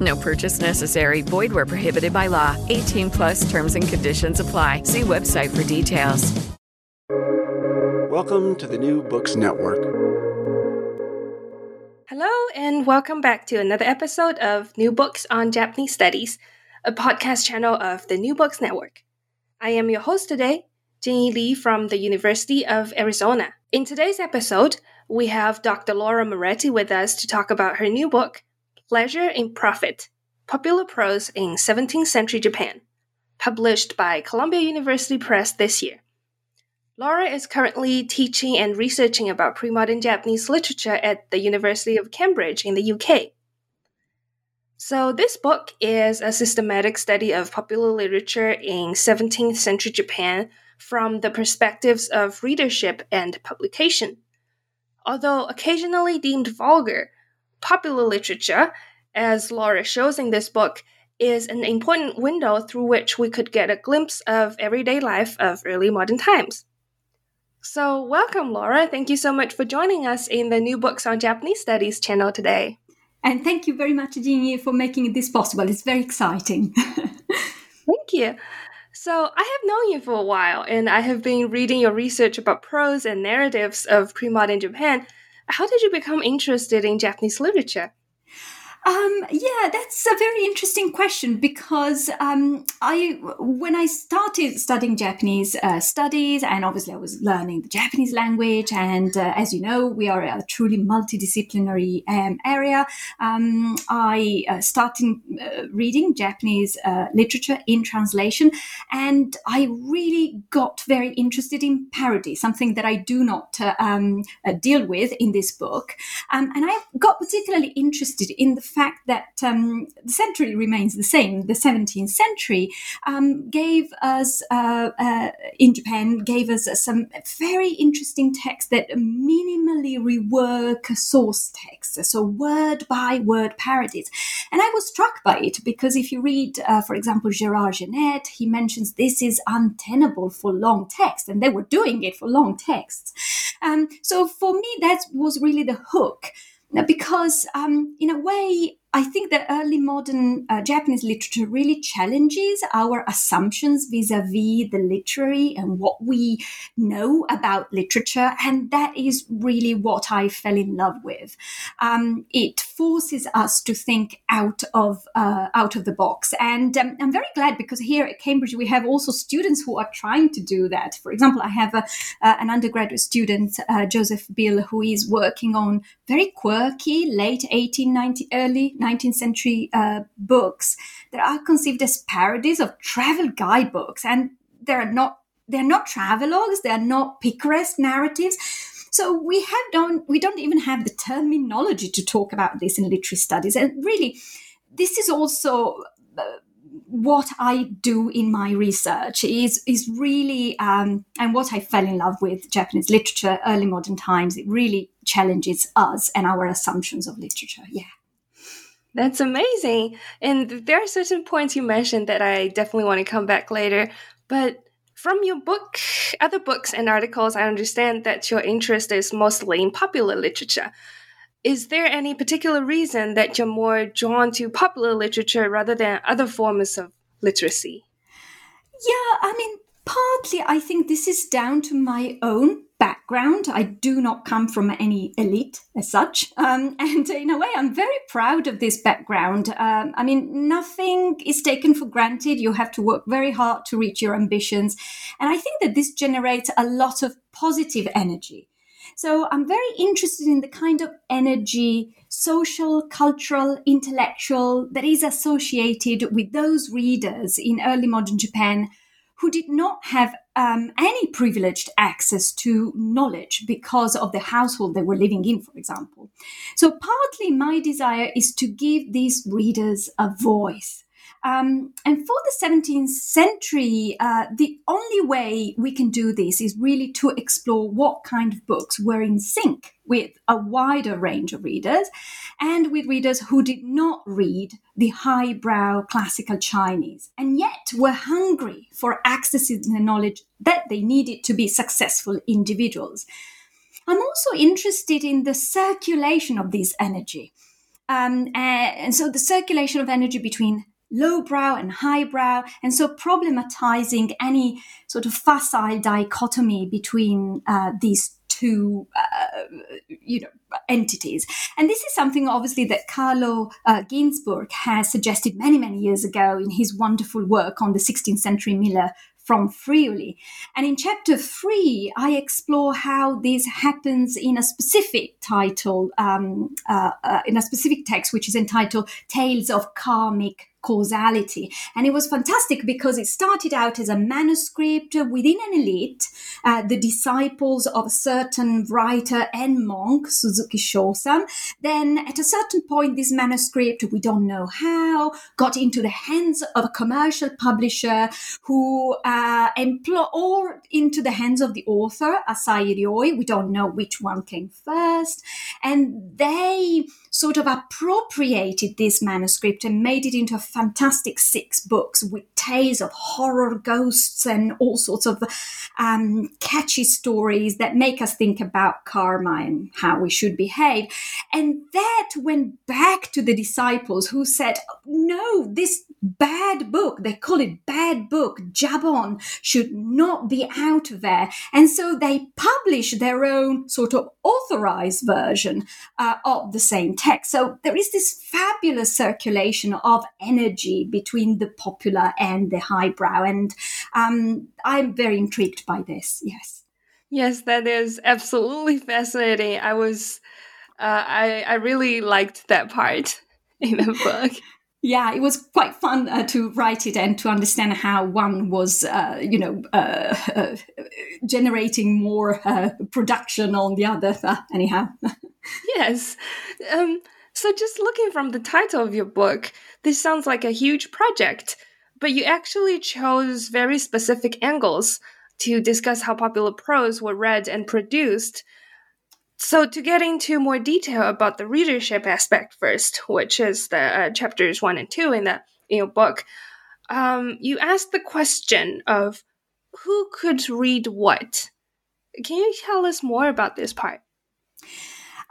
No purchase necessary. Void where prohibited by law. 18 plus terms and conditions apply. See website for details. Welcome to the New Books Network. Hello, and welcome back to another episode of New Books on Japanese Studies, a podcast channel of the New Books Network. I am your host today, Jinyi Lee from the University of Arizona. In today's episode, we have Dr. Laura Moretti with us to talk about her new book, Pleasure in Profit Popular Prose in 17th Century Japan, published by Columbia University Press this year. Laura is currently teaching and researching about pre modern Japanese literature at the University of Cambridge in the UK. So, this book is a systematic study of popular literature in 17th century Japan from the perspectives of readership and publication. Although occasionally deemed vulgar, popular literature, as Laura shows in this book, is an important window through which we could get a glimpse of everyday life of early modern times. So, welcome, Laura. Thank you so much for joining us in the New Books on Japanese Studies channel today. And thank you very much, Jinyi, for making this possible. It's very exciting. thank you. So, I have known you for a while, and I have been reading your research about prose and narratives of pre modern Japan. How did you become interested in Japanese literature? Um, yeah, that's a very interesting question because um, I, when I started studying Japanese uh, studies, and obviously I was learning the Japanese language, and uh, as you know, we are a truly multidisciplinary um, area. Um, I uh, started uh, reading Japanese uh, literature in translation, and I really got very interested in parody, something that I do not uh, um, deal with in this book, um, and I got particularly interested in the fact that um, the century remains the same, the 17th century, um, gave us uh, uh, in Japan gave us some very interesting texts that minimally rework source texts, so word by word parodies. And I was struck by it because if you read, uh, for example, Gerard Genette, he mentions this is untenable for long text, and they were doing it for long texts. Um, so for me, that was really the hook because um, in a way I think that early modern uh, Japanese literature really challenges our assumptions vis a vis the literary and what we know about literature. And that is really what I fell in love with. Um, it forces us to think out of, uh, out of the box. And um, I'm very glad because here at Cambridge, we have also students who are trying to do that. For example, I have a, uh, an undergraduate student, uh, Joseph Bill, who is working on very quirky late 1890, early 19th century uh, books that are conceived as parodies of travel guidebooks, and they're not they're not travelogues, they're not picaresque narratives. So we have don't we don't even have the terminology to talk about this in literary studies, and really, this is also. Uh, what I do in my research is is really um, and what I fell in love with Japanese literature, early modern times. It really challenges us and our assumptions of literature. Yeah. That's amazing. And there are certain points you mentioned that I definitely want to come back later. But From your book, other books and articles, I understand that your interest is mostly in popular literature. Is there any particular reason that you're more drawn to popular literature rather than other forms of literacy? Yeah, I mean, partly I think this is down to my own background. I do not come from any elite as such. Um, and in a way, I'm very proud of this background. Um, I mean, nothing is taken for granted. You have to work very hard to reach your ambitions. And I think that this generates a lot of positive energy. So I'm very interested in the kind of energy, social, cultural, intellectual, that is associated with those readers in early modern Japan who did not have um, any privileged access to knowledge because of the household they were living in, for example. So, partly my desire is to give these readers a voice. Um, and for the 17th century, uh, the only way we can do this is really to explore what kind of books were in sync with a wider range of readers and with readers who did not read the highbrow classical Chinese and yet were hungry for accessing the knowledge that they needed to be successful individuals. I'm also interested in the circulation of this energy. Um, and so the circulation of energy between lowbrow and highbrow, and so problematizing any sort of facile dichotomy between uh, these two, uh, you know, entities. And this is something, obviously, that Carlo uh, has suggested many, many years ago in his wonderful work on the 16th century Miller from Friuli. And in chapter three, I explore how this happens in a specific title, um, uh, uh, in a specific text, which is entitled Tales of Karmic causality. And it was fantastic because it started out as a manuscript within an elite, uh, the disciples of a certain writer and monk, Suzuki Shosan. Then at a certain point, this manuscript, we don't know how, got into the hands of a commercial publisher who uh, employed, or into the hands of the author, Asai Ryoi. We don't know which one came first. And they sort of appropriated this manuscript and made it into a fantastic six books with tales of horror, ghosts, and all sorts of um, catchy stories that make us think about karma and how we should behave. And that went back to the disciples who said, No, this bad book, they call it bad book, Jabon, should not be out there. And so they published their own sort of authorized version uh, of the same text. So there is this fabulous circulation of energy between the popular and the highbrow. And um, I'm very intrigued by this. Yes. Yes, that is absolutely fascinating. I was, uh, I, I really liked that part in the book yeah, it was quite fun uh, to write it and to understand how one was, uh, you know, uh, uh generating more uh, production on the other. Anyhow. yes. Um, so, just looking from the title of your book, this sounds like a huge project, but you actually chose very specific angles to discuss how popular prose were read and produced so, to get into more detail about the readership aspect first, which is the uh, chapters one and two in the in your book, um, you asked the question of who could read what. Can you tell us more about this part?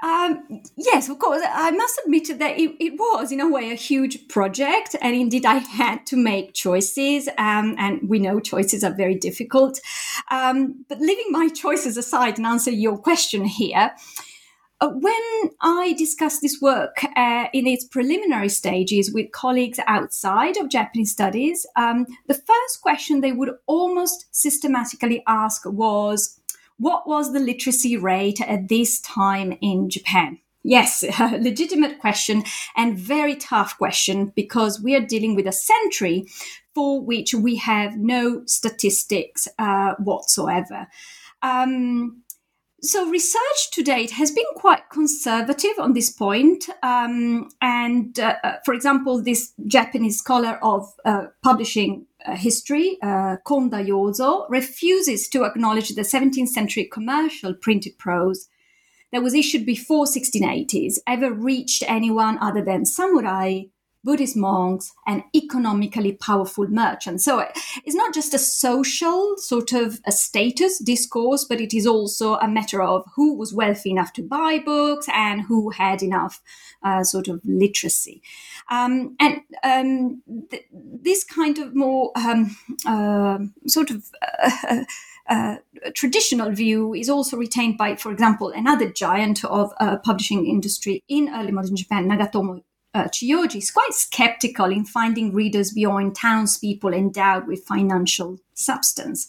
Um, yes, of course. I must admit that it, it, was, in a way, a huge project. And indeed, I had to make choices. Um, and we know choices are very difficult. Um, but leaving my choices aside and answer your question here, uh, when I discussed this work uh, in its preliminary stages with colleagues outside of Japanese studies, um, the first question they would almost systematically ask was, what was the literacy rate at this time in Japan? Yes, a legitimate question and very tough question because we are dealing with a century for which we have no statistics uh, whatsoever. Um, so research to date has been quite conservative on this point. Um, and uh, uh for example, this Japanese scholar of uh, publishing history, uh, Konda Yozo, refuses to acknowledge the 17th century commercial printed prose that was issued before 1680s ever reached anyone other than samurai Buddhist monks, and economically powerful merchants. So it's not just a social sort of a status discourse, but it is also a matter of who was wealthy enough to buy books and who had enough uh, sort of literacy. Um, and um, th- this kind of more um, uh, sort of uh, uh, traditional view is also retained by, for example, another giant of uh, publishing industry in early modern Japan, Nagatomo uh, is quite skeptical in finding readers beyond townspeople endowed with financial substance.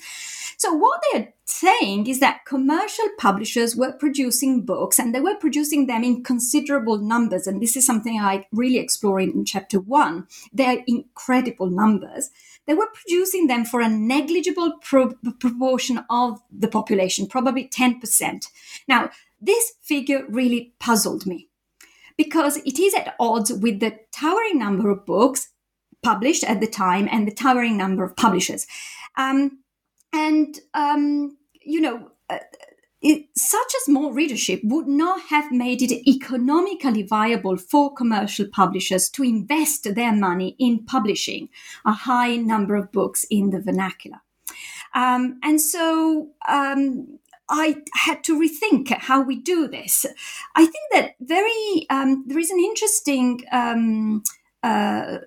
So, what they're saying is that commercial publishers were producing books and they were producing them in considerable numbers. And this is something I really explore in, in chapter one. They're incredible numbers. They were producing them for a negligible pro- proportion of the population, probably 10%. Now, this figure really puzzled me because it is at odds with the towering number of books published at the time and the towering number of publishers. Um, and, um, you know, uh, it, such a small readership would not have made it economically viable for commercial publishers to invest their money in publishing a high number of books in the vernacular. Um, and so um, I had to rethink how we do this. I think that very um, there is an interesting um, uh,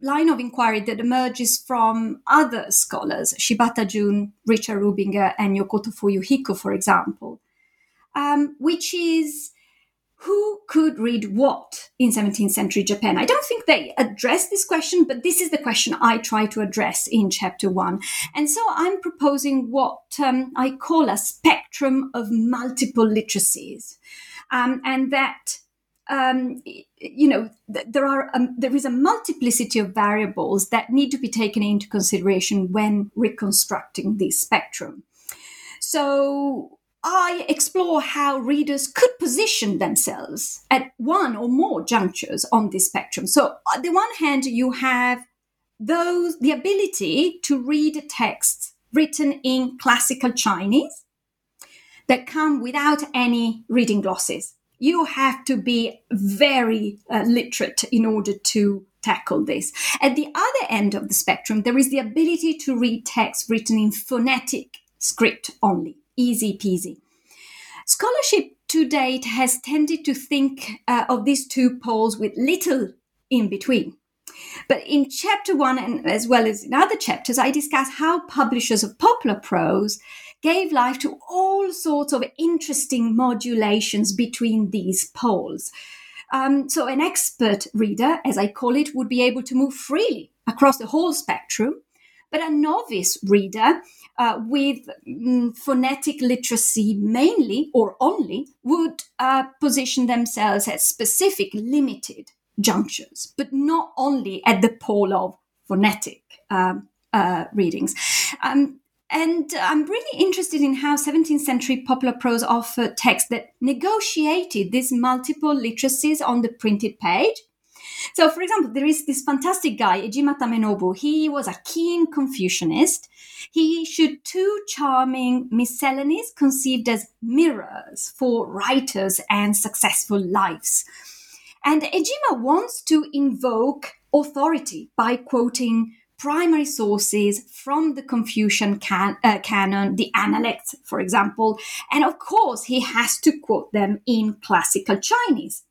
line of inquiry that emerges from other scholars, Shibata Jun, Richard Rubinger, and Yokota Fuyuhiko, for example, um, which is who could read what in 17th century Japan? I don't think they address this question, but this is the question I try to address in chapter one. And so I'm proposing what um, I call a spectrum of multiple literacies. Um, and that, um, you know, th- there are, um, there is a multiplicity of variables that need to be taken into consideration when reconstructing this spectrum. So I explore how readers could position themselves at one or more junctures on this spectrum. So, on the one hand, you have those the ability to read texts written in classical Chinese that come without any reading glosses. You have to be very uh, literate in order to tackle this. At the other end of the spectrum, there is the ability to read text written in phonetic script only easy peasy. Scholarship to date has tended to think uh, of these two poles with little in between. But in chapter one, and as well as in other chapters, I discuss how publishers of popular prose gave life to all sorts of interesting modulations between these poles. Um, so, an expert reader, as I call it, would be able to move freely across the whole spectrum, but a novice reader uh, with mm, phonetic literacy mainly or only would uh, position themselves at specific limited junctures, but not only at the pole of phonetic um, uh, readings. Um, and I'm really interested in how 17th century popular prose offered texts that negotiated these multiple literacies on the printed page so, for example, there is this fantastic guy, Ejima Tamenobu. He was a keen Confucianist. He issued two charming miscellanies conceived as mirrors for writers and successful lives. And Ejima wants to invoke authority by quoting primary sources from the Confucian can, uh, canon, the Analects, for example. And of course, he has to quote them in classical Chinese.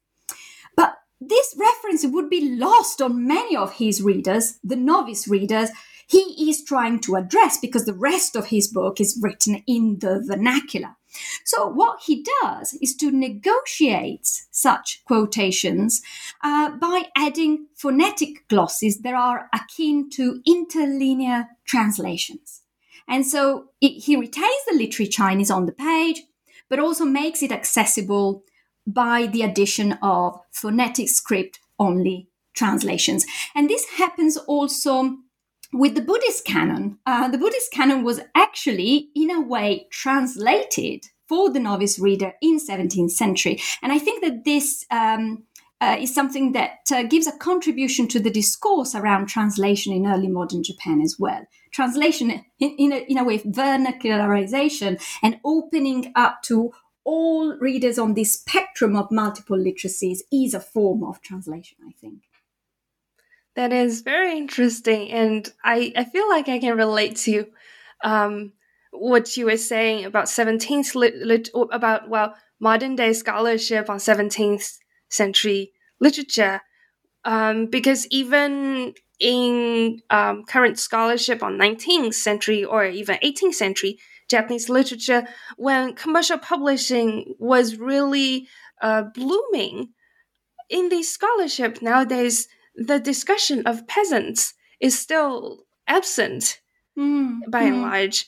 This reference would be lost on many of his readers, the novice readers, he is trying to address because the rest of his book is written in the vernacular. So, what he does is to negotiate such quotations uh, by adding phonetic glosses that are akin to interlinear translations. And so it, he retains the literary Chinese on the page, but also makes it accessible by the addition of phonetic script only translations. And this happens also with the Buddhist canon. Uh, the Buddhist canon was actually, in a way, translated for the novice reader in 17th century. And I think that this um, uh, is something that uh, gives a contribution to the discourse around translation in early modern Japan as well. Translation, in, in, a, in a way, vernacularization and opening up to all readers on this spectrum of multiple literacies is a form of translation, I think. That is very interesting, and I, I feel like I can relate to um, what you were saying about 17th lit, lit, about well modern day scholarship on 17th century literature, um, because even in um, current scholarship on 19th century or even 18th century Japanese literature, when commercial publishing was really uh, blooming in the scholarship nowadays the discussion of peasants is still absent mm, by mm. and large.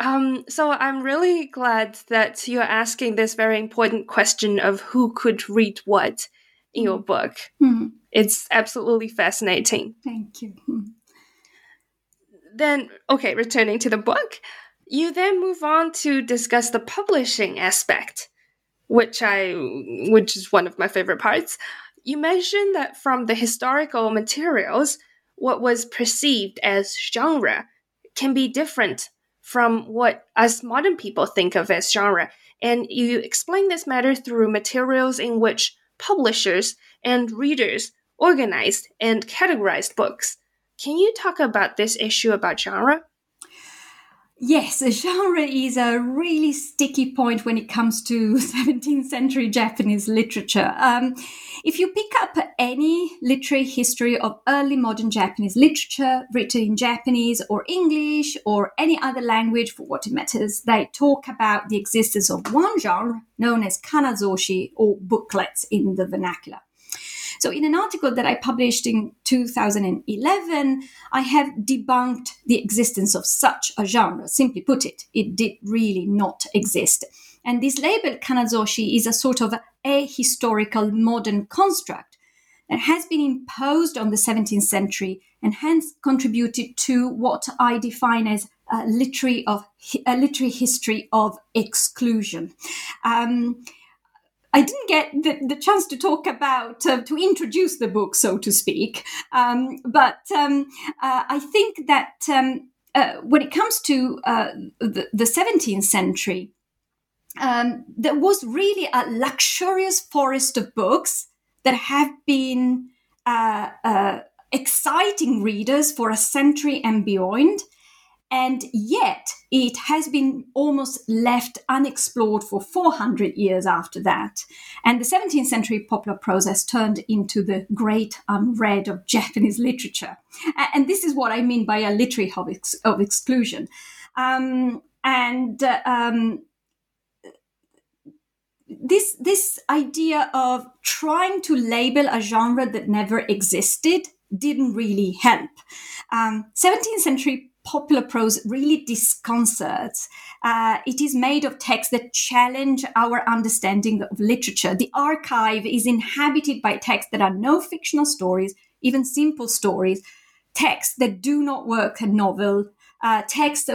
Um, so I'm really glad that you're asking this very important question of who could read what in your mm. book. Mm. It's absolutely fascinating. Thank you. Then, okay, returning to the book, you then move on to discuss the publishing aspect, which I, which is one of my favorite parts. You mentioned that from the historical materials, what was perceived as genre can be different from what us modern people think of as genre. And you explain this matter through materials in which publishers and readers organized and categorized books. Can you talk about this issue about genre? Yes, genre is a really sticky point when it comes to 17th century Japanese literature. Um, if you pick up any literary history of early modern Japanese literature written in Japanese or English or any other language for what it matters, they talk about the existence of one genre known as kanazoshi or booklets in the vernacular. So, in an article that I published in 2011, I have debunked the existence of such a genre. Simply put it, it did really not exist. And this label, Kanazoshi, is a sort of ahistorical modern construct that has been imposed on the 17th century and hence contributed to what I define as a literary of a literary history of exclusion. Um, I didn't get the, the, chance to talk about, uh, to introduce the book, so to speak. Um, but um, uh, I think that um, uh, when it comes to uh, the, the, 17th century, um, there was really a luxurious forest of books that have been uh, uh, exciting readers for a century and beyond. And yet, it has been almost left unexplored for 400 years after that. And the 17th century popular prose has turned into the great unread of Japanese literature. And this is what I mean by a literary of, ex- of exclusion. Um, and uh, um, this this idea of trying to label a genre that never existed didn't really help. Um, 17th century popular prose really disconcerts. Uh, it is made of texts that challenge our understanding of literature. The archive is inhabited by texts that are no fictional stories, even simple stories, texts that do not work a novel, uh,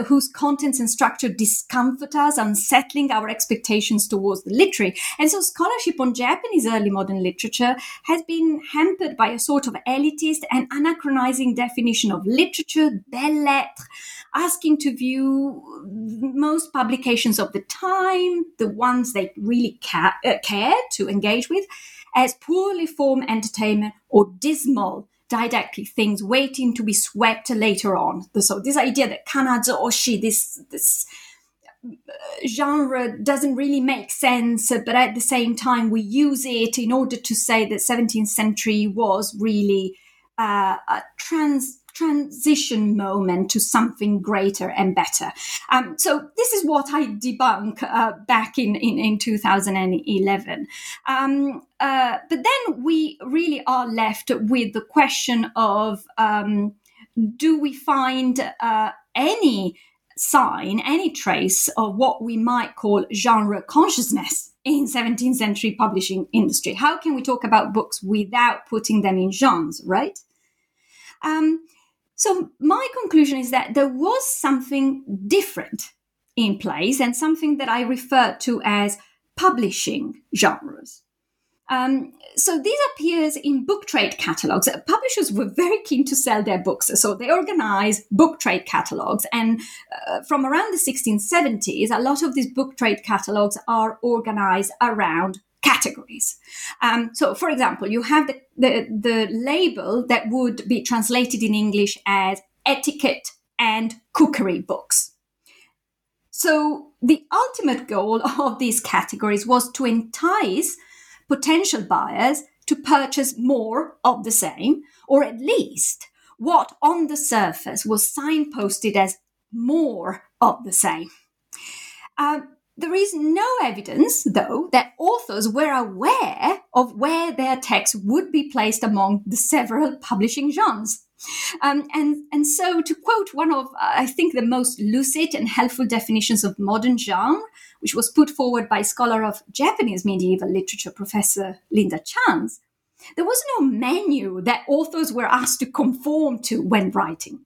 whose contents and structure discomfort us, unsettling our expectations towards the literary. And so scholarship on Japanese early modern literature has been hampered by a sort of elitist and anachronizing definition of literature, belles lettres, asking to view most publications of the time, the ones they really ca- uh, care to engage with, as poorly formed entertainment or dismal didactic things waiting to be swept later on. So this idea that kanazoshi, this this uh, genre doesn't really make sense, but at the same time we use it in order to say that 17th century was really uh, a trans transition moment to something greater and better. Um, so this is what I debunk uh, back in, in, in 2011. Um, uh, but then we really are left with the question of um, do we find uh, any sign, any trace of what we might call genre consciousness in 17th century publishing industry? How can we talk about books without putting them in genres, right? Um, so, my conclusion is that there was something different in place and something that I refer to as publishing genres. Um, so these appears in book trade catalogs. Publishers were very keen to sell their books, so they organized book trade catalogs. And uh, from around the 1670s, a lot of these book trade catalogs are organized around categories. Um, so, for example, you have the, the, the label that would be translated in English as etiquette and cookery books. So, the ultimate goal of these categories was to entice potential buyers to purchase more of the same, or at least what on the surface was signposted as more of the same. Um, there is no evidence, though, that authors were aware of where their text would be placed among the several publishing genres. Um, and, and so, to quote one of, uh, I think, the most lucid and helpful definitions of modern genre, which was put forward by scholar of Japanese medieval literature, Professor Linda Chance, there was no menu that authors were asked to conform to when writing.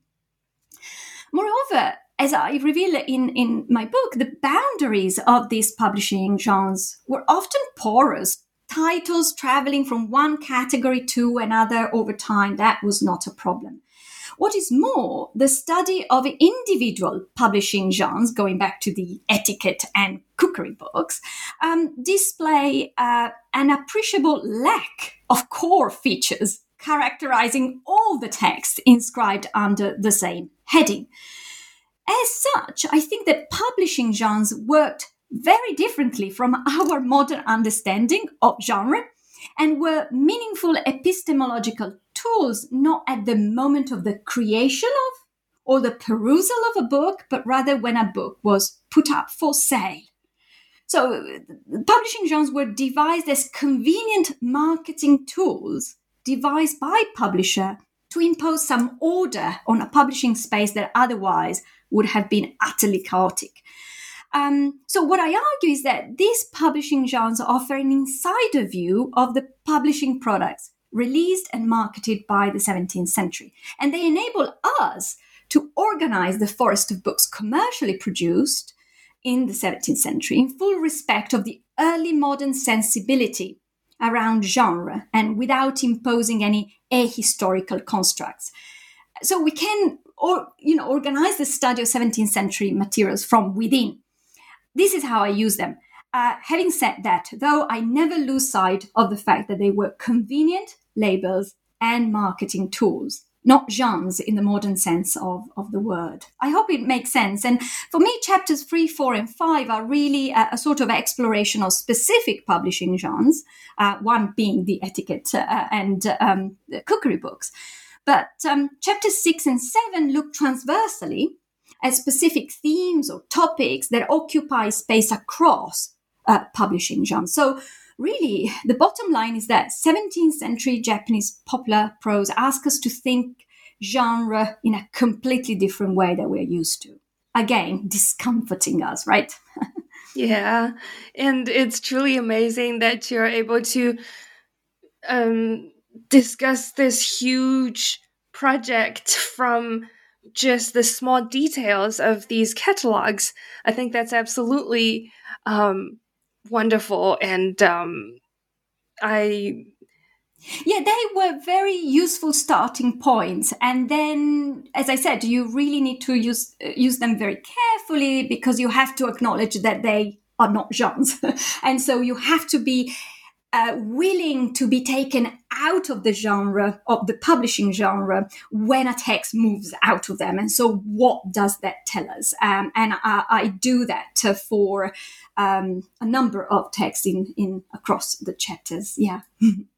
Moreover, as I reveal in, in my book, the boundaries of these publishing genres were often porous. Titles traveling from one category to another over time, that was not a problem. What is more, the study of individual publishing genres, going back to the etiquette and cookery books, um, display uh, an appreciable lack of core features characterizing all the texts inscribed under the same heading. As such, I think that publishing genres worked very differently from our modern understanding of genre and were meaningful epistemological tools not at the moment of the creation of or the perusal of a book, but rather when a book was put up for sale. So, publishing genres were devised as convenient marketing tools devised by publisher to impose some order on a publishing space that otherwise would have been utterly chaotic. Um, so, what I argue is that these publishing genres offer an insider view of the publishing products released and marketed by the 17th century. And they enable us to organize the forest of books commercially produced in the 17th century in full respect of the early modern sensibility around genre and without imposing any ahistorical constructs. So we can or you know organize the study of 17th century materials from within. This is how I use them. Uh, having said that, though, I never lose sight of the fact that they were convenient labels and marketing tools, not genres in the modern sense of, of the word. I hope it makes sense. And for me, chapters three, four, and five are really a, a sort of exploration of specific publishing genres, uh, one being the etiquette uh, and um, cookery books. But um, chapters six and seven look transversally at specific themes or topics that occupy space across uh, publishing genres. So, really, the bottom line is that 17th century Japanese popular prose asks us to think genre in a completely different way that we're used to. Again, discomforting us, right? yeah. And it's truly amazing that you're able to um, discuss this huge project from just the small details of these catalogs. I think that's absolutely um, wonderful, and um, I. Yeah, they were very useful starting points, and then, as I said, you really need to use use them very carefully because you have to acknowledge that they are not genres, and so you have to be uh, willing to be taken out of the genre of the publishing genre when a text moves out of them. And so what does that tell us? Um, and I, I, do that for um, a number of texts in, in across the chapters. Yeah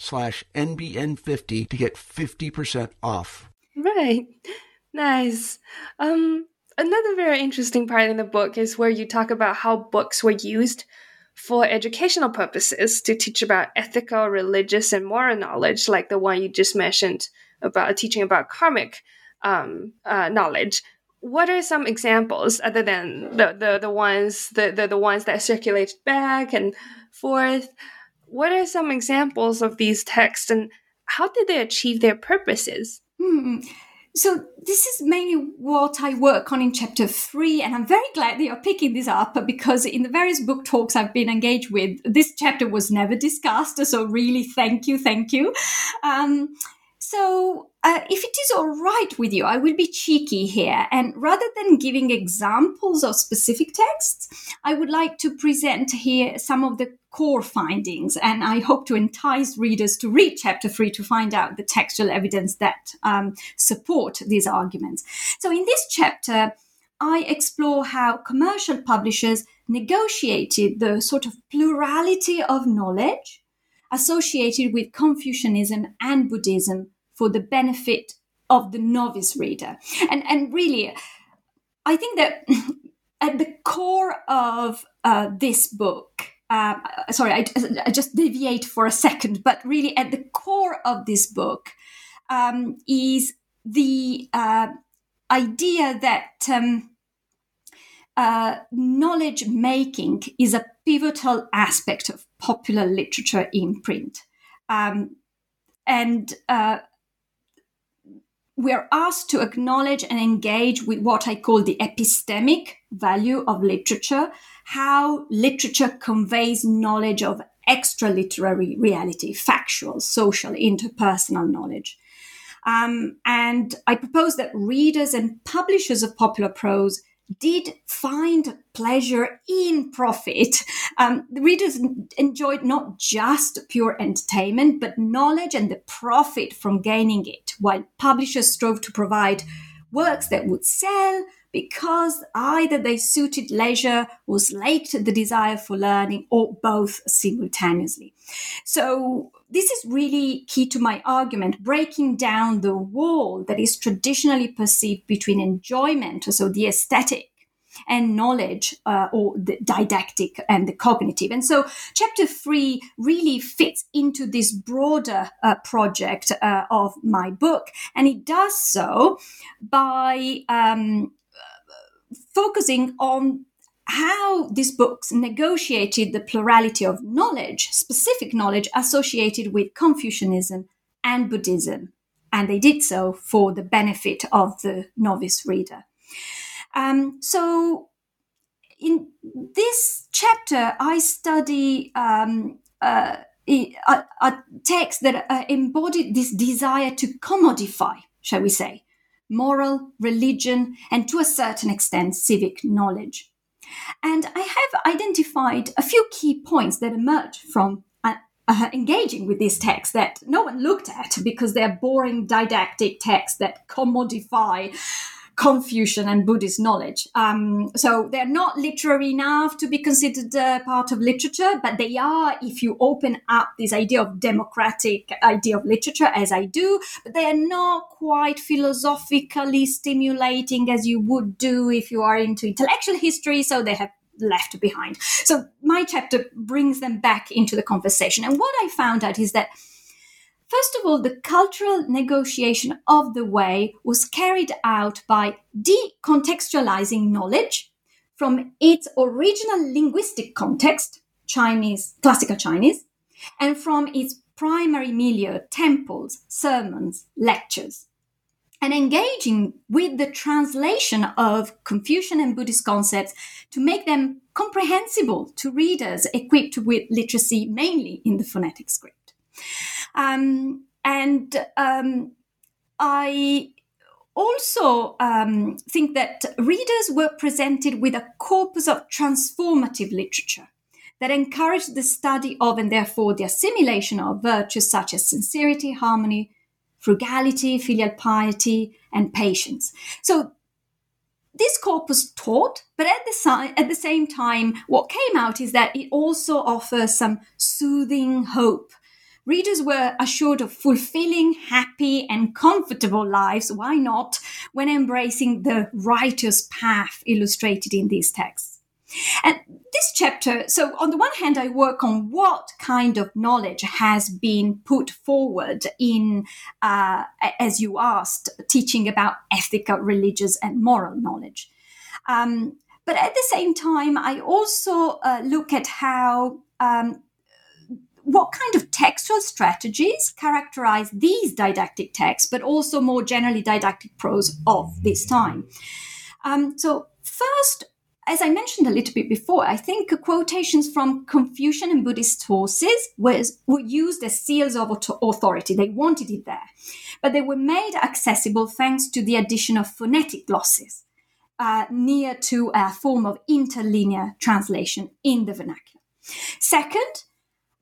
slash NBN50 to get 50% off. Right. Nice. Um, another very interesting part in the book is where you talk about how books were used for educational purposes to teach about ethical, religious, and moral knowledge, like the one you just mentioned about teaching about karmic um, uh, knowledge. What are some examples other than the, the, the ones the, the, the ones that circulated back and forth? What are some examples of these texts and how did they achieve their purposes? Hmm. So this is mainly what I work on in chapter three, and I'm very glad that you're picking this up because in the various book talks I've been engaged with, this chapter was never discussed. So really, thank you, thank you. Um, so, uh, if it is all right with you, I will be cheeky here. And rather than giving examples of specific texts, I would like to present here some of the core findings. And I hope to entice readers to read chapter three to find out the textual evidence that um, support these arguments. So, in this chapter, I explore how commercial publishers negotiated the sort of plurality of knowledge associated with Confucianism and Buddhism for the benefit of the novice reader. And, and really, I think that at the core of uh, this book, uh, sorry, I, I, just deviate for a second, but really at the core of this book um, is the uh, idea that um, uh, knowledge making is a pivotal aspect of popular literature in print. Um, and uh, we're asked to acknowledge and engage with what I call the epistemic value of literature, how literature conveys knowledge of extra literary reality, factual, social, interpersonal knowledge. Um, and I propose that readers and publishers of popular prose did find pleasure in profit. Um, the readers enjoyed not just pure entertainment, but knowledge and the profit from gaining it, while publishers strove to provide works that would sell because either they suited leisure or slaked the desire for learning or both simultaneously. So this is really key to my argument, breaking down the wall that is traditionally perceived between enjoyment, so the aesthetic, and knowledge uh, or the didactic and the cognitive. And so chapter three really fits into this broader uh, project uh, of my book. And it does so by um, focusing on how these books negotiated the plurality of knowledge, specific knowledge associated with Confucianism and Buddhism. And they did so for the benefit of the novice reader. Um, so, in this chapter, I study um, uh, a, a, text that uh, embodied this desire to commodify, shall we say, moral, religion, and to a certain extent, civic knowledge. And I have identified a few key points that emerge from uh, uh, engaging with this text that no one looked at because they're boring didactic texts that commodify Confucian and Buddhist knowledge. Um, so they're not literary enough to be considered uh, part of literature, but they are if you open up this idea of democratic idea of literature, as I do. But they are not quite philosophically stimulating as you would do if you are into intellectual history. So they have left behind. So my chapter brings them back into the conversation. And what I found out is that First of all, the cultural negotiation of the way was carried out by decontextualizing knowledge from its original linguistic context, Chinese, classical Chinese, and from its primary milieu, temples, sermons, lectures, and engaging with the translation of Confucian and Buddhist concepts to make them comprehensible to readers equipped with literacy mainly in the phonetic script. Um, and um, I also um, think that readers were presented with a corpus of transformative literature that encouraged the study of and therefore the assimilation of virtues such as sincerity, harmony, frugality, filial piety, and patience. So this corpus taught, but at the, si- at the same time, what came out is that it also offers some soothing hope readers were assured of fulfilling, happy, and comfortable lives. Why not? When embracing the righteous path illustrated in these texts. And this chapter, so on the one hand, I work on what kind of knowledge has been put forward in, uh, as you asked, teaching about ethical, religious, and moral knowledge. Um, but at the same time, I also uh, look at how um, what kind of textual strategies characterize these didactic texts, but also more generally didactic prose of this time. Um, so, first, as I mentioned a little bit before, I think quotations from Confucian and Buddhist sources was, were used as seals of authority. They wanted it there. But they were made accessible thanks to the addition of phonetic glosses, uh, near to a form of interlinear translation in the vernacular. Second,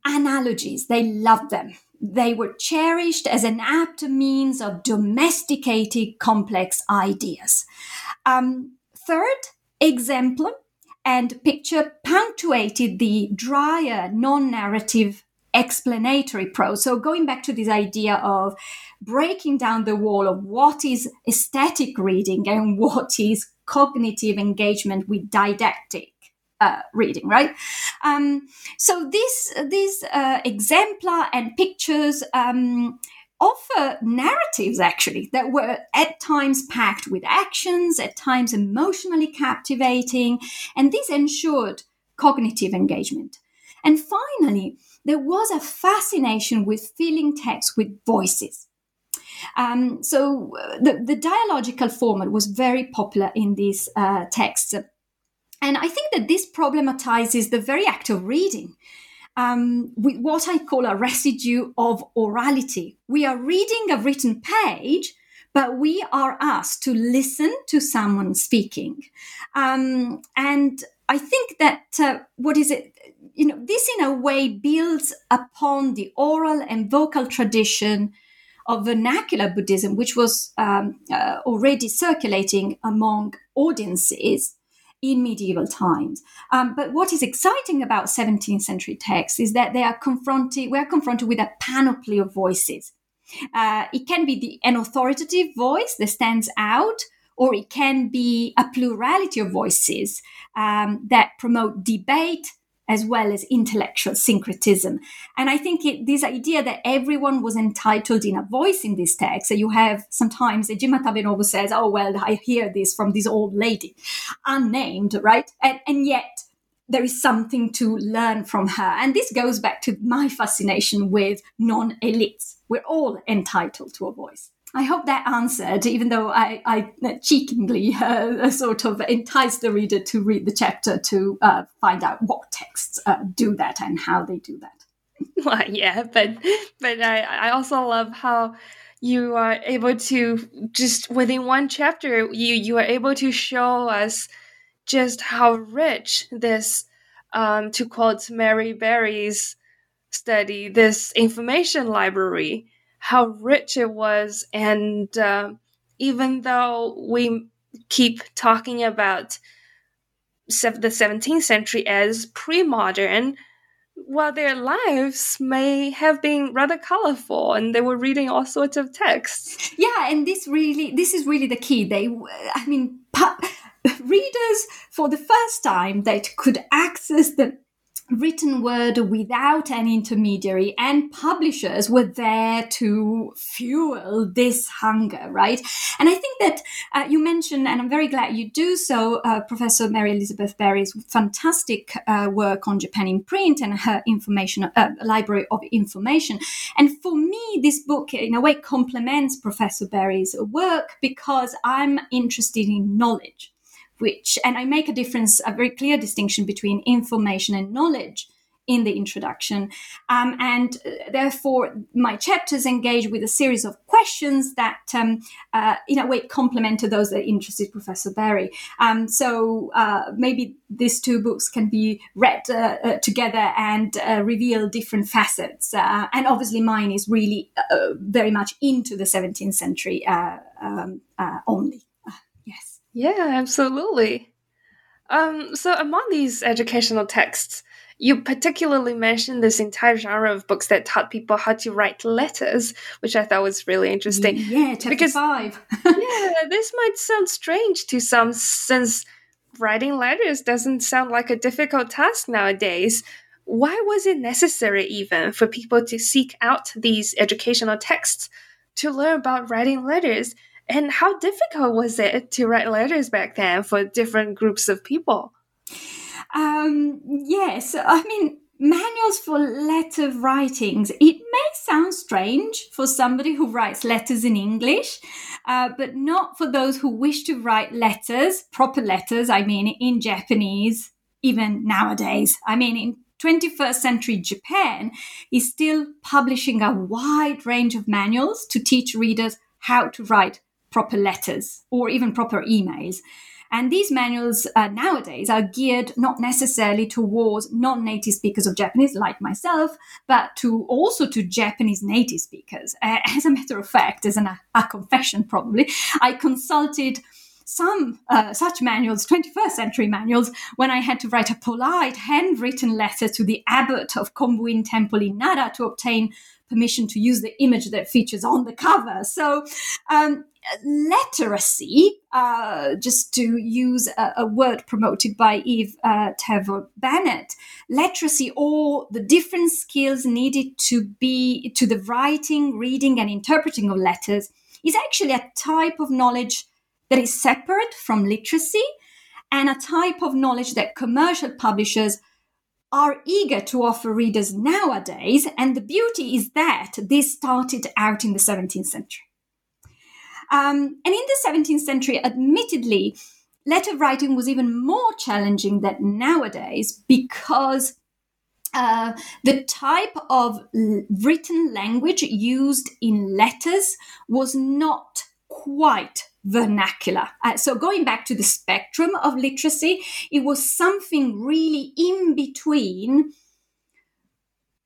analogies. They loved them. They were cherished as an apt means of domesticating complex ideas. Um, third, exemplum and picture punctuated the drier, non narrative explanatory prose. So, going back to this idea of breaking down the wall of what is aesthetic reading and what is cognitive engagement with didactic uh, reading, right? Um, so these these uh, exemplar and pictures um, offer narratives actually that were at times packed with actions, at times emotionally captivating, and this ensured cognitive engagement. And finally, there was a fascination with filling text with voices. Um, so uh, the, the, dialogical format was very popular in these uh, texts. And I think that this problematizes the very act of reading um, with what I call a residue of orality. We are reading a written page, but we are asked to listen to someone speaking. Um, and I think that uh, what is it? You know, this in a way builds upon the oral and vocal tradition of vernacular Buddhism, which was um, uh, already circulating among audiences in medieval times. Um, but what is exciting about 17th century texts is that they are confronted, we are confronted with a panoply of voices. Uh, it can be the, an authoritative voice that stands out, or it can be a plurality of voices um, that promote debate, as well as intellectual syncretism. And I think it, this idea that everyone was entitled in a voice in this text, you have sometimes Ejima Tamenobu says, oh, well, I hear this from this old lady, unnamed, right? And, and yet there is something to learn from her. And this goes back to my fascination with non elites. We're all entitled to a voice. I hope that answered, even though I, I cheekingly uh, sort of enticed the reader to read the chapter to uh, find out what texts uh, do that and how they do that. Well, yeah, but but I, I also love how you are able to just within one chapter you you are able to show us just how rich this um, to quote Mary Berry's study this information library how rich it was. And uh, even though we keep talking about the 17th century as pre modern, while their lives may have been rather colorful and they were reading all sorts of texts. Yeah, and this really, this is really the key. They, I mean, pu- readers for the first time that could access the written word without an intermediary and publishers were there to fuel this hunger right? And i think that uh, you mentioned and i'm very glad you do so uh, professor mary elizabeth berry's fantastic uh, work on japan in print and her information uh, library of information. And for me this book in a way complements professor berry's work because i'm interested in knowledge which, and I make a difference, a very clear distinction between information and knowledge in the introduction. Um, and uh, therefore, my chapters engage with a series of questions that, um, uh, in a way, complement to those that interested Professor Berry. Um, so uh, maybe these two books can be read uh, uh together and reveal different facets. and obviously, mine is really very much into the 17th century um, only. Yeah, absolutely. Um, so among these educational texts, you particularly mentioned this entire genre of books that taught people how to write letters, which I thought was really interesting. Yeah, chapter because, five. yeah, this might sound strange to some since writing letters doesn't sound like a difficult task nowadays. Why was it necessary, even, for people to seek out these educational texts to learn about writing letters? And how difficult was it to write letters back then for different groups of people? Um, yes, I mean, manuals for letter writings. It may sound strange for somebody who writes letters in English, uh, but not for those who wish to write letters, proper letters, I mean, in Japanese, even nowadays. I mean, in 21st century Japan is still publishing a wide range of manuals to teach readers how to write proper letters or even proper emails. And these manuals uh, nowadays are geared not necessarily towards non-native speakers of Japanese like myself, but to also to Japanese native speakers. Uh, as a matter of fact, as an, a confession probably, I consulted some uh, such manuals, 21st century manuals, when I had to write a polite handwritten letter to the abbot of Kombuin Temple in Nara to obtain permission to use the image that features on the cover. So, um, letteracy, uh, just to use a, a, word promoted by Eve uh, Tavor Bannet, letteracy or the different skills needed to be to the writing, reading, and interpreting of letters is actually a type of knowledge that is separate from literacy and a type of knowledge that commercial publishers are eager to offer readers nowadays. And the beauty is that this started out in the 17th century. Um, and in the 17th century, admittedly, letter writing was even more challenging than nowadays because uh, the type of written language used in letters was not quite vernacular. Uh, so, going back to the spectrum of literacy, it was something really in between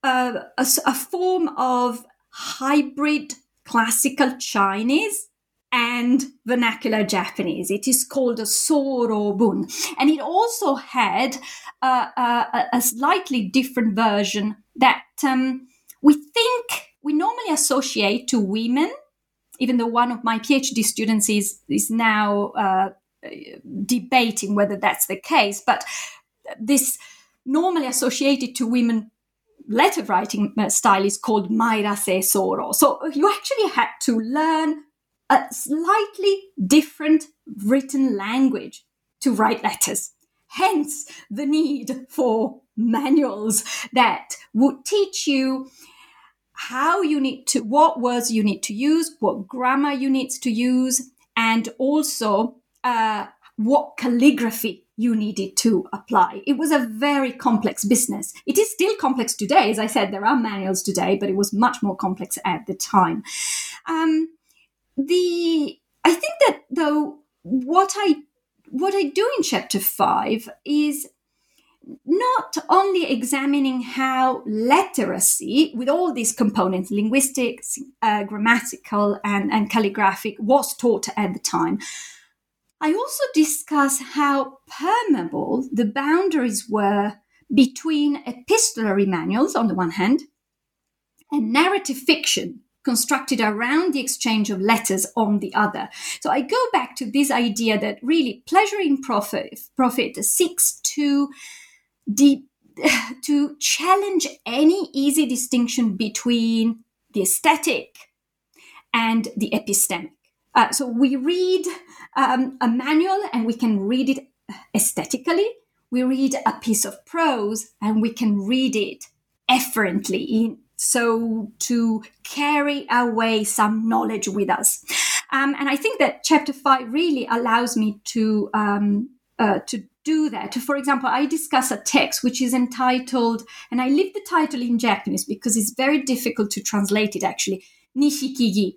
uh, a, a form of hybrid classical Chinese and vernacular Japanese. It is called a sorobun. And it also had uh, a, a, slightly different version that um, we think we normally associate to women even though one of my PhD students is is now uh, debating whether that's the case, but this normally associated to women letter writing uh, style is called Mairase Soro. So you actually had to learn a slightly different written language to write letters. Hence the need for manuals that would teach you how you need to, what words you need to use, what grammar you need to use, and also uh, what calligraphy you needed to apply. It was a very complex business. It is still complex today. As I said, there are manuals today, but it was much more complex at the time. Um, the I think that though what I what I do in chapter five is not only examining how literacy, with all these components, linguistics, uh, grammatical, and, and calligraphic, was taught at the time, I also discuss how permeable the boundaries were between epistolary manuals on the one hand and narrative fiction constructed around the exchange of letters on the other. So I go back to this idea that really pleasure in profit, profit seeks to de- to challenge any easy distinction between the aesthetic and the epistemic. Uh, so we read um, a manual and we can read it aesthetically. We read a piece of prose and we can read it efferently, so to carry away some knowledge with us. Um, and I think that chapter five really allows me to um, uh, to do that. For example, I discuss a text which is entitled, and I leave the title in Japanese because it's very difficult to translate it actually, Nishikigi.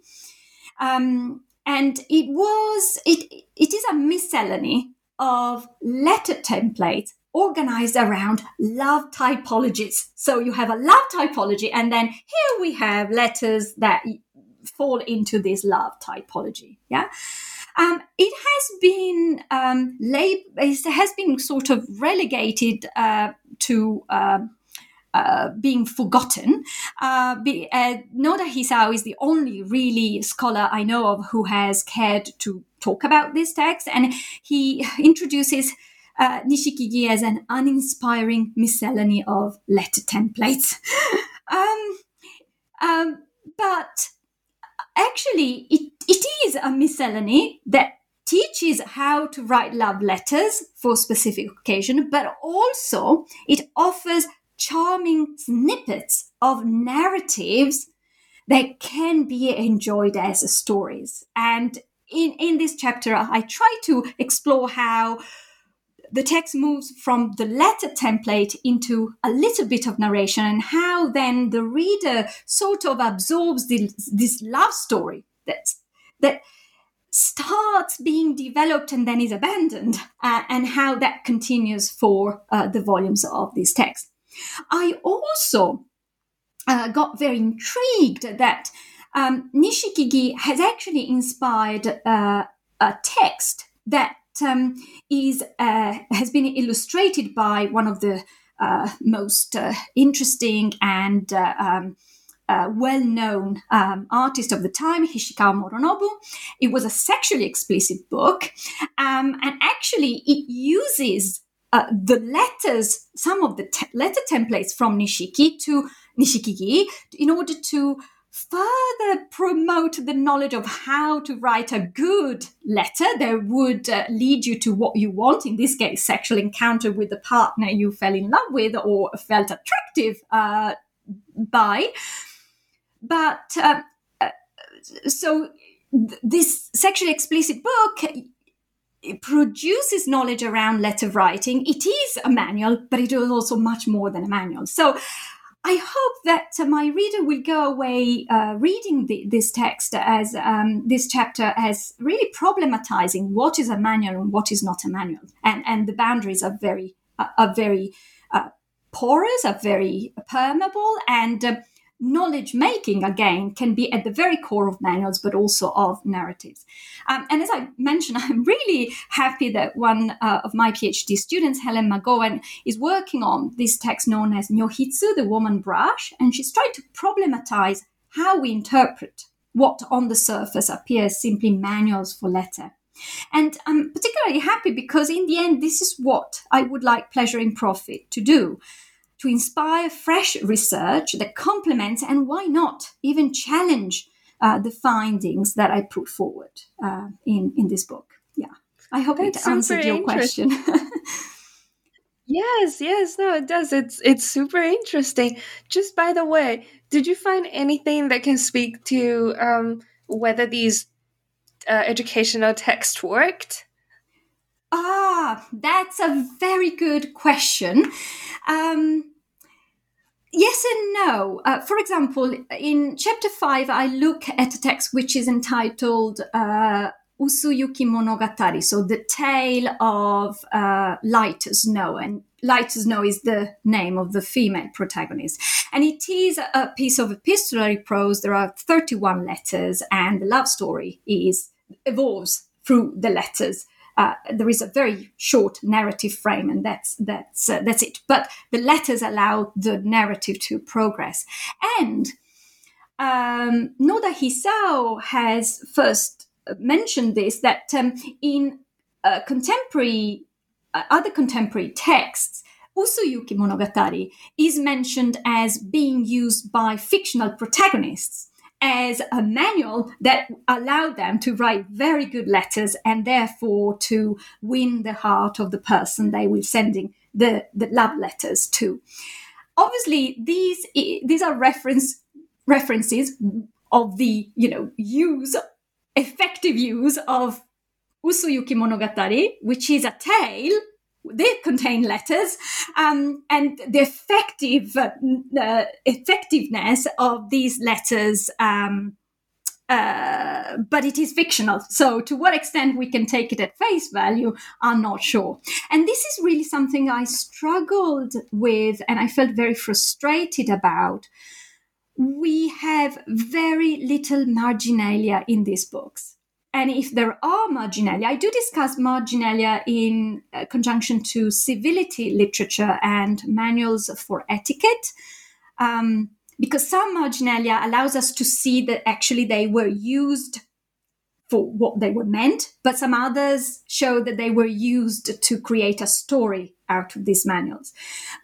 Um, and it was, it, it is a miscellany of letter templates organized around love typologies. So you have a love typology, and then here we have letters that fall into this love typology. Yeah. Um, it has been um, lab- it has been sort of relegated uh, to. Um, uh, being forgotten. Uh, be, uh, Noda Hisao is the only really scholar I know of who has cared to talk about this text, and he introduces uh, Nishikigi as an uninspiring miscellany of letter templates. um, um, but actually, it, it is a miscellany that teaches how to write love letters for specific occasion, but also it offers charming snippets of narratives that can be enjoyed as stories. And in, in this chapter, I try to explore how the text moves from the letter template into a little bit of narration and how then the reader sort of absorbs this love story that, that starts being developed and then is abandoned uh, and how that continues for uh, the volumes of this text. I also uh, got very intrigued that um, Nishikigi has actually inspired uh, a text that um, is uh, has been illustrated by one of the uh, most uh, interesting and uh, um, uh, well-known um, artist of the time, Hishikawa Moronobu. It was a sexually explicit book, um, and actually, it uses uh, the letters, some of the te- letter templates from Nishiki to Nishikigi, in order to further promote the knowledge of how to write a good letter that would uh, lead you to what you want. In this case sexual encounter with the partner you fell in love with or felt attractive uh, by. But uh, uh so th- this sexually explicit book produces knowledge around letter writing. It is a manual but it is also much more than a manual. So I hope that uh, my reader will go away uh, reading the, this text as um, this chapter as really problematizing what is a manual and what is not a manual, and and the boundaries are very uh, are very uh, porous, are very permeable, and uh, knowledge making again can be at the very core of manuals but also of narratives. Um, and as i mentioned i'm really happy that one uh, of my phd students helen mcgowan is working on this text known as nyohitsu the woman brush and she's trying to problematize how we interpret what on the surface appears simply manuals for letter. And I'm particularly happy because in the end, this is what I would like Pleasure in Profit to do to inspire fresh research that complements and why not even challenge uh, the findings that I put forward uh, in in this book. Yeah, I hope That's it answered your question. yes, yes, no, it does. It's it's super interesting. Just by the way, did you find anything that can speak to um, whether these uh, educational texts worked? Ah, that's a very good question. Um, yes and no. Uh, for example, in chapter five, I look at a text which is entitled uh, Usuyuki Monogatari, so the tale of uh, Light Snow. And Light Snow is the name of the female protagonist. And it is a piece of epistolary prose. There are 31 letters, and the love story is evolves through the letters uh, there is a very short narrative frame, and that's that's uh, that's it. But the letters allow the narrative to progress. And um, Noda Hisao has first mentioned this that um, in uh, contemporary uh, other contemporary texts. Usuyuki Monogatari is mentioned as being used by fictional protagonists as a manual that allowed them to write very good letters and therefore to win the heart of the person they were sending the, the love letters to. Obviously, these these are reference references of the you know use effective use of Usuyuki Monogatari, which is a tale they contain letters um, and the effective uh, effectiveness of these letters um, uh, but it is fictional. So, to what extent we can take it at face value, I'm not sure. And this is really something I struggled with and I felt very frustrated about. We have very little marginalia in these books. And if there are marginalia, I do discuss marginalia in uh, conjunction to civility literature and manuals for etiquette. Um, because some marginalia allows us to see that actually they were used for what they were meant, but some others show that they were used to create a story out of these manuals.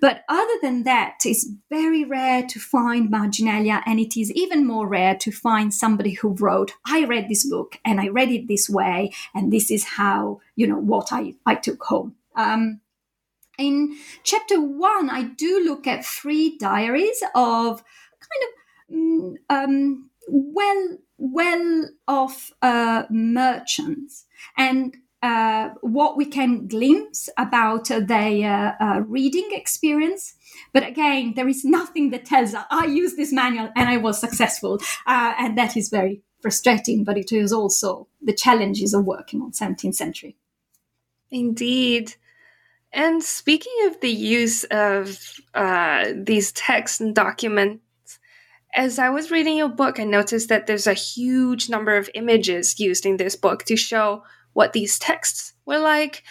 But other than that, it's very rare to find marginalia, and it is even more rare to find somebody who wrote, I read this book and I read it this way, and this is how, you know, what I, I took home. Um, in chapter one, I do look at three diaries of kind of mm, um, well well off uh, merchants and uh, what we can glimpse about uh, their uh, reading experience. But again, there is nothing that tells us, I used this manual and I was successful. Uh, and that is very frustrating, but it is also the challenges of working on 17th century. Indeed. And speaking of the use of uh, these texts and documents, as I was reading your book, I noticed that there's a huge number of images used in this book to show what these texts were like.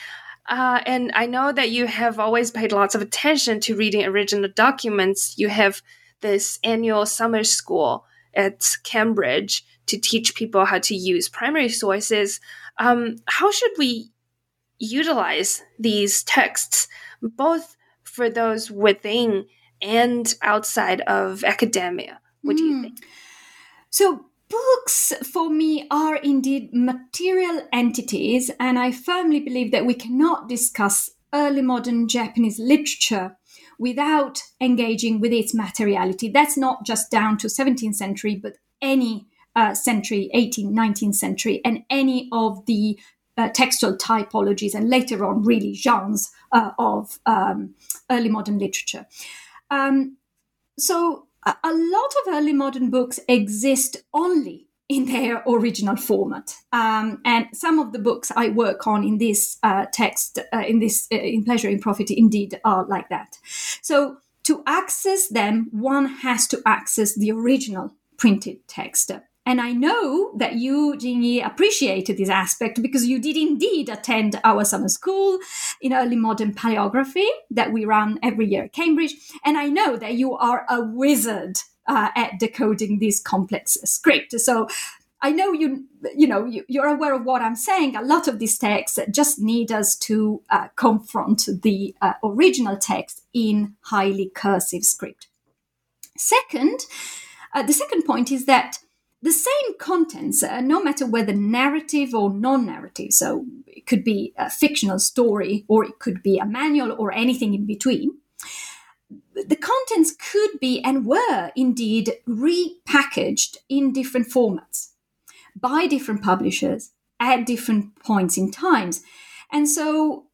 Uh, and I know that you have always paid lots of attention to reading original documents. You have this annual summer school at Cambridge to teach people how to use primary sources. Um, how should we utilize these texts, both for those within and outside of academia? What do you hmm. think? So, books for me are indeed material entities, and I firmly believe that we cannot discuss early modern Japanese literature without engaging with its materiality. That's not just down to 17th century, but any uh, century, 18th, 19th century, and any of the uh, textual typologies and later on, really, genres uh, of um, early modern literature. Um, so, a lot of early modern books exist only in their original format. Um, and some of the books I work on in this uh, text, uh, in this uh, in pleasure in profit, indeed are like that. So to access them, one has to access the original printed text. And I know that you, Jinyi, appreciated this aspect because you did indeed attend our summer school in early modern paleography that we run every year at Cambridge. And I know that you are a wizard uh, at decoding this complex script. So I know you, you know, you, are aware of what I'm saying. A lot of these texts just need us to uh, confront the uh, original text in highly cursive script. Second, uh, the second point is that the same contents, uh, no matter whether narrative or non narrative, so it could be a fictional story or it could be a manual or anything in between, the contents could be and were indeed repackaged in different formats by different publishers at different points in times. And so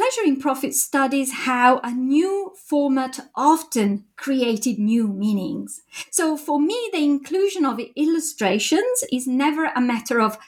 Pleasure in Profit studies how a new format often created new meanings. So for me, the inclusion of illustrations is never a matter of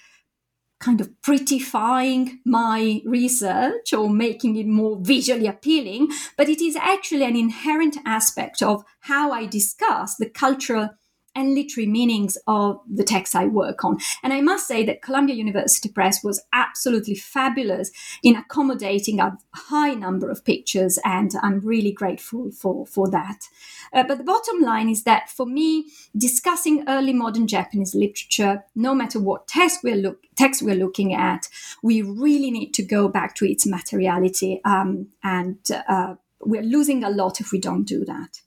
kind of prettifying my research or making it more visually appealing, but it is actually an inherent aspect of how I discuss the cultural and literary meanings of the texts I work on. And I must say that Columbia University Press was absolutely fabulous in accommodating a high number of pictures, and I'm really grateful for, for that. Uh, but the bottom line is that for me, discussing early modern Japanese literature, no matter what text we're, look, text we're looking at, we really need to go back to its materiality, um, and uh, we're losing a lot if we don't do that.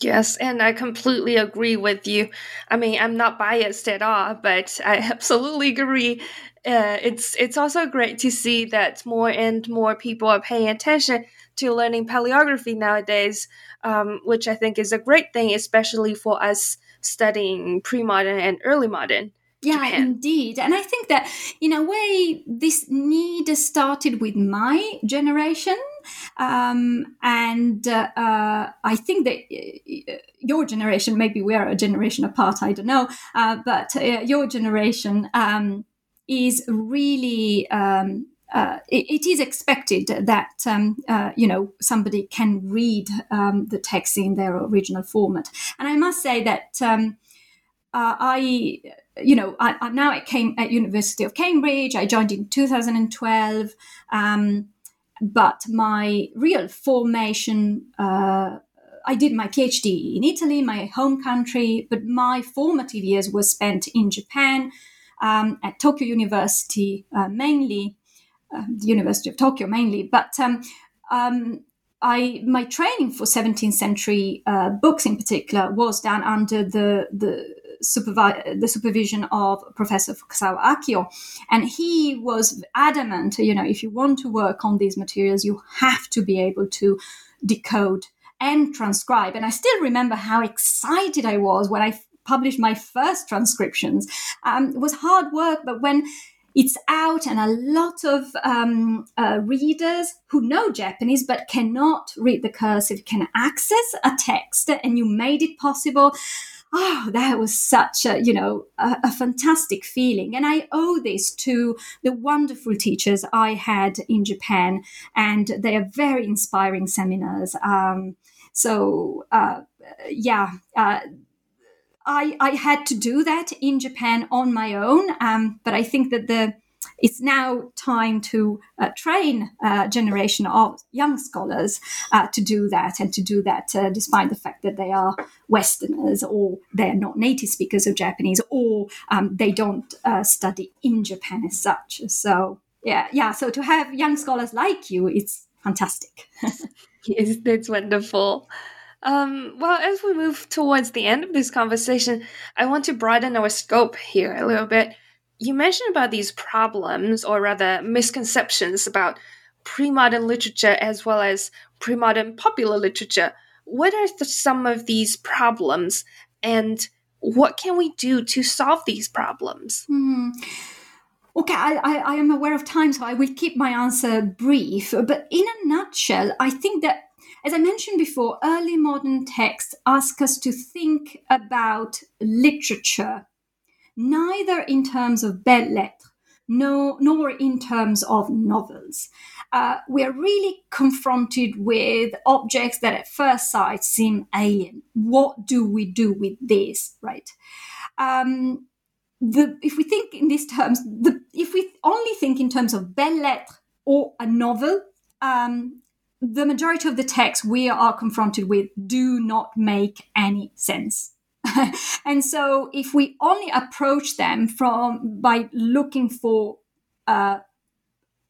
Yes, and I completely agree with you. I mean, I'm not biased at all, but I absolutely agree. Uh, it's it's also great to see that more and more people are paying attention to learning paleography nowadays, um, which I think is a great thing, especially for us studying pre-modern and early modern. Yeah, Japan. indeed. And I think that in a way, this need started with my generation. Um, and uh, uh, I think that uh, your generation, maybe we are a generation apart, I don't know, uh, but uh, your generation um, is really. Um, uh, it, it is expected that um, uh, you know somebody can read um, the text in their original format, and I must say that um, uh, I you know, I, now at, Cam- at University of Cambridge. I joined in 2012. Um, but my real formation, uh, I did my PhD in Italy, my home country, but my formative years were spent in Japan um, at Tokyo University uh, mainly, uh, the University of Tokyo mainly. But um, um, I my training for 17th century uh, books in particular was done under the the supervi- the supervision of Professor Fukasawa Akio. And he was adamant, you know, if you want to work on these materials, you have to be able to decode and transcribe. And I still remember how excited I was when I published my first transcriptions. Um, it was hard work, but when it's out and a lot of um, uh, readers who know Japanese but cannot read the cursive can access a text and you made it possible oh, that was such a, you know, a, a, fantastic feeling. And I owe this to the wonderful teachers I had in Japan, and they are very inspiring seminars. Um, so, uh, yeah. Uh, I, I had to do that in Japan on my own, um, but I think that the it's now time to uh, train a generation of young scholars uh, to do that and to do that uh, despite the fact that they are Westerners or they're not native speakers of Japanese or um, they don't uh, study in Japan as such. So, yeah, yeah. So to have young scholars like you, it's fantastic. yes, that's wonderful. Um, well, as we move towards the end of this conversation, I want to broaden our scope here a little bit you mentioned about these problems, or rather misconceptions about pre modern literature as well as pre modern popular literature. What are the, some of these problems, and what can we do to solve these problems? Hmm. Okay, I, I, I, am aware of time, so I will keep my answer brief. But in a nutshell, I think that, as I mentioned before, early modern texts ask us to think about literature neither in terms of belles lettres no, nor in terms of novels. Uh, we are really confronted with objects that at first sight seem alien. What do we do with this, right? Um, the, if we think in these terms, the, if we only think in terms of belles lettres or a novel, um, the majority of the texts we are confronted with do not make any sense. and so if we only approach them from by looking for uh,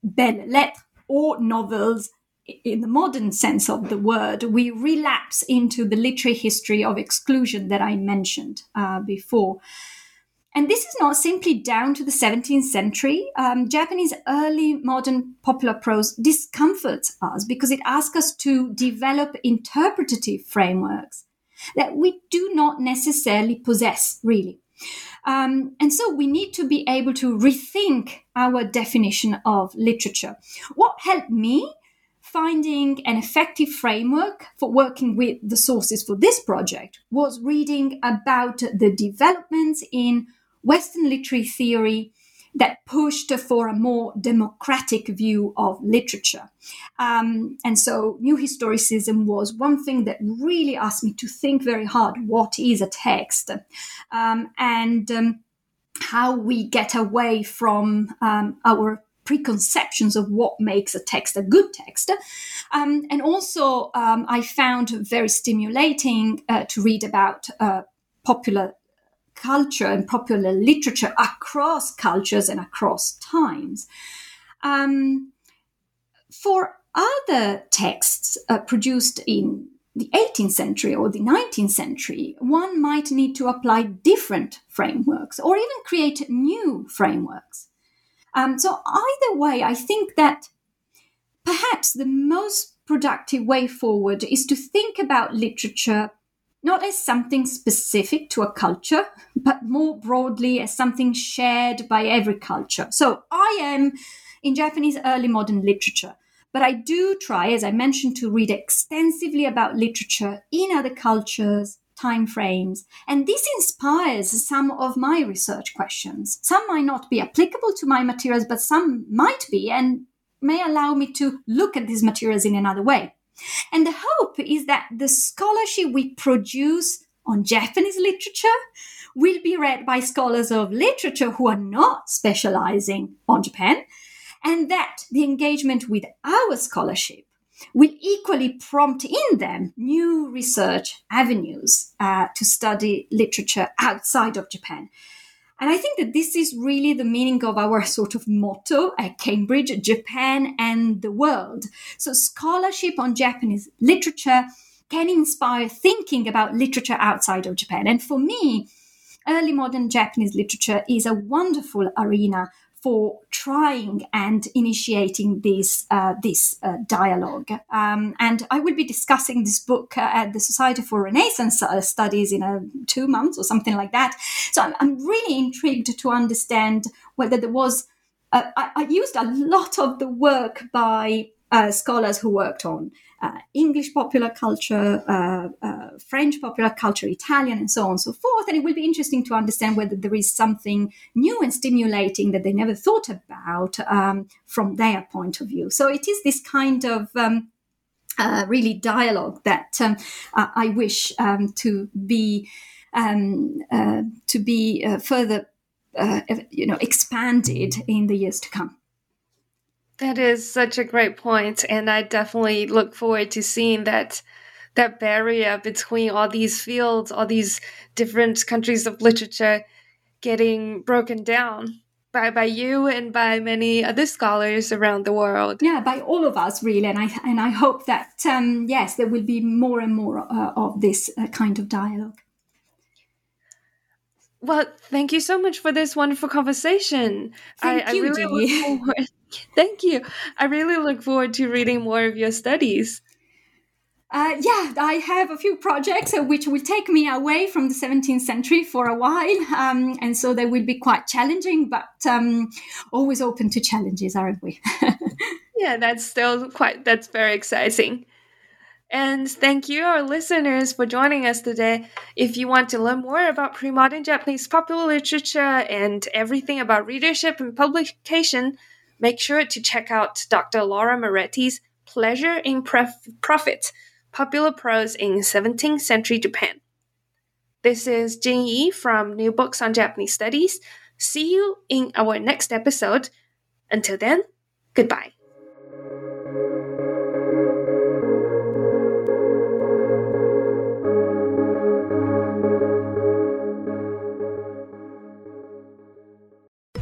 belles lettres or novels in the modern sense of the word, we relapse into the literary history of exclusion that I mentioned uh, before. And this is not simply down to the 17th century. Um, Japanese early modern popular prose discomforts us because it asks us to develop interpretative frameworks that we do not necessarily possess, really. Um, and so we need to be able to rethink our definition of literature. What helped me finding an effective framework for working with the sources for this project was reading about the developments in Western literary theory that pushed for a more democratic view of literature. Um, and so, New Historicism was one thing that really asked me to think very hard what is a text? Um, and um, how we get away from um, our preconceptions of what makes a text a good text. Um, and also, um, I found very stimulating uh, to read about uh, popular culture and popular literature across cultures and across times. Um, for other texts uh, produced in the 18th century or the 19th century, one might need to apply different frameworks or even create new frameworks. Um, so, either way, I think that perhaps the most productive way forward is to think about literature not as something specific to a culture, but more broadly as something shared by every culture. So I am in Japanese early modern literature, but I do try, as I mentioned, to read extensively about literature in other cultures, time frames, and this inspires some of my research questions. Some might not be applicable to my materials, but some might be and may allow me to look at these materials in another way. And the hope is that the scholarship we produce on Japanese literature will be read by scholars of literature who are not specializing on Japan, and that the engagement with our scholarship will equally prompt in them new research avenues uh, to study literature outside of Japan. And I think that this is really the meaning of our sort of motto at Cambridge Japan and the world. So, scholarship on Japanese literature can inspire thinking about literature outside of Japan. And for me, early modern Japanese literature is a wonderful arena for trying and initiating this uh, this uh, dialogue. Um, and I will be discussing this book uh, at the Society for Renaissance uh, Studies in a, two months or something like that. So I'm, I'm really intrigued to understand whether there was. Uh, I, I used a lot of the work by uh, scholars who worked on uh, English popular culture, uh, uh, French popular culture, Italian, and so on and so forth. And it will be interesting to understand whether there is something new and stimulating that they never thought about um, from their point of view. So it is this kind of um, uh, really dialogue that um, I wish um, to be um, uh, to be further, you know, expanded in the years to come. That is such a great point, and I definitely look forward to seeing that that barrier between all these fields, all these different countries of literature getting broken down by by you and by many other scholars around the world. Yeah, by all of us really, and I and I hope that um, yes, there will be more and more uh, of this uh, kind of dialogue. Well, thank you so much for this wonderful conversation. Thank I, you, I really Thank you. I really look forward to reading more of your studies. Uh, yeah, I have a few projects uh, which will take me away from the 17th century for a while. Um, and so they will be quite challenging, but um, always open to challenges, aren't we? yeah, that's still quite, that's very exciting. And thank you, our listeners, for joining us today. If you want to learn more about pre modern Japanese popular literature and everything about readership and publication, make sure to check out Dr. Laura Moretti's Pleasure in Pref- Profit Popular Prose in 17th Century Japan. This is Jing Yi from New Books on Japanese Studies. See you in our next episode. Until then, goodbye.